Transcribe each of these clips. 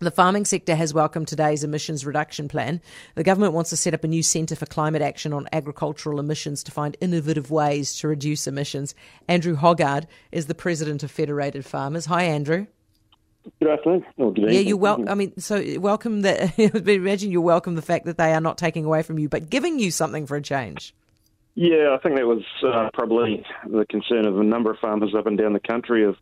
The farming sector has welcomed today's emissions reduction plan. The government wants to set up a new centre for climate action on agricultural emissions to find innovative ways to reduce emissions. Andrew Hoggard is the president of Federated Farmers. Hi, Andrew. Good afternoon. Oh, good yeah, you're welcome. I mean, so welcome that. imagine you're welcome the fact that they are not taking away from you, but giving you something for a change. Yeah, I think that was uh, probably the concern of a number of farmers up and down the country of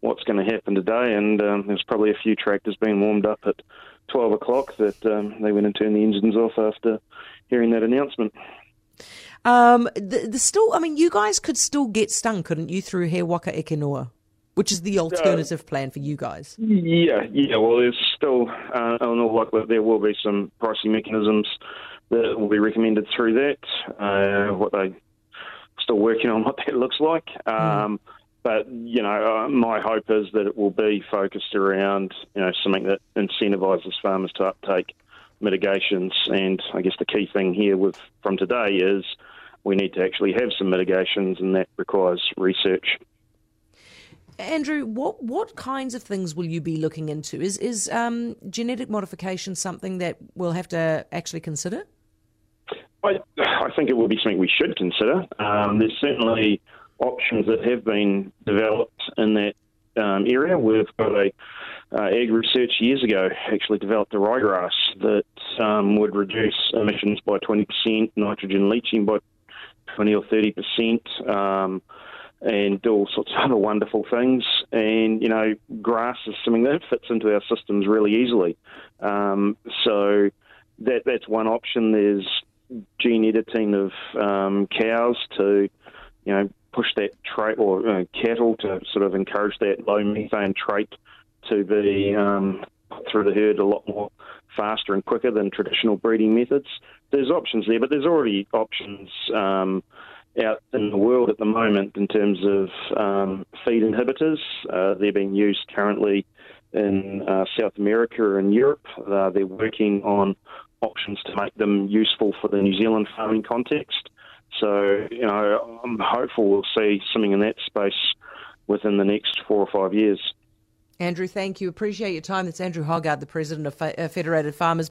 what's going to happen today. And um, there's probably a few tractors being warmed up at 12 o'clock that um, they went and turned the engines off after hearing that announcement. Um, the, the, still, I mean, you guys could still get stung, couldn't you, through He Waka which is the alternative uh, plan for you guys? Yeah, yeah. Well, there's still, uh, in all likelihood, there will be some pricing mechanisms that will be recommended through that. Uh, what they still working on what that looks like. Mm. But you know, uh, my hope is that it will be focused around you know something that incentivises farmers to uptake mitigations. And I guess the key thing here with from today is we need to actually have some mitigations, and that requires research. Andrew, what what kinds of things will you be looking into? Is is um, genetic modification something that we'll have to actually consider? I, I think it will be something we should consider. Um, there's certainly options that have been developed in that um, area. We've got a uh, AgResearch years ago actually developed a ryegrass that um, would reduce emissions by 20%, nitrogen leaching by 20 or 30%, um, and do all sorts of other wonderful things. And, you know, grass is something that fits into our systems really easily. Um, so that that's one option. There's gene editing of um, cows to, you know, push that trait or uh, cattle to sort of encourage that low methane trait to be um, through the herd a lot more faster and quicker than traditional breeding methods. There's options there, but there's already options um, out in the world at the moment in terms of um, feed inhibitors. Uh, they're being used currently in uh, South America and Europe. Uh, they're working on options to make them useful for the New Zealand farming context. So, you know, I'm hopeful we'll see something in that space within the next four or five years. Andrew, thank you. Appreciate your time. That's Andrew Hoggard, the President of uh, Federated Farmers.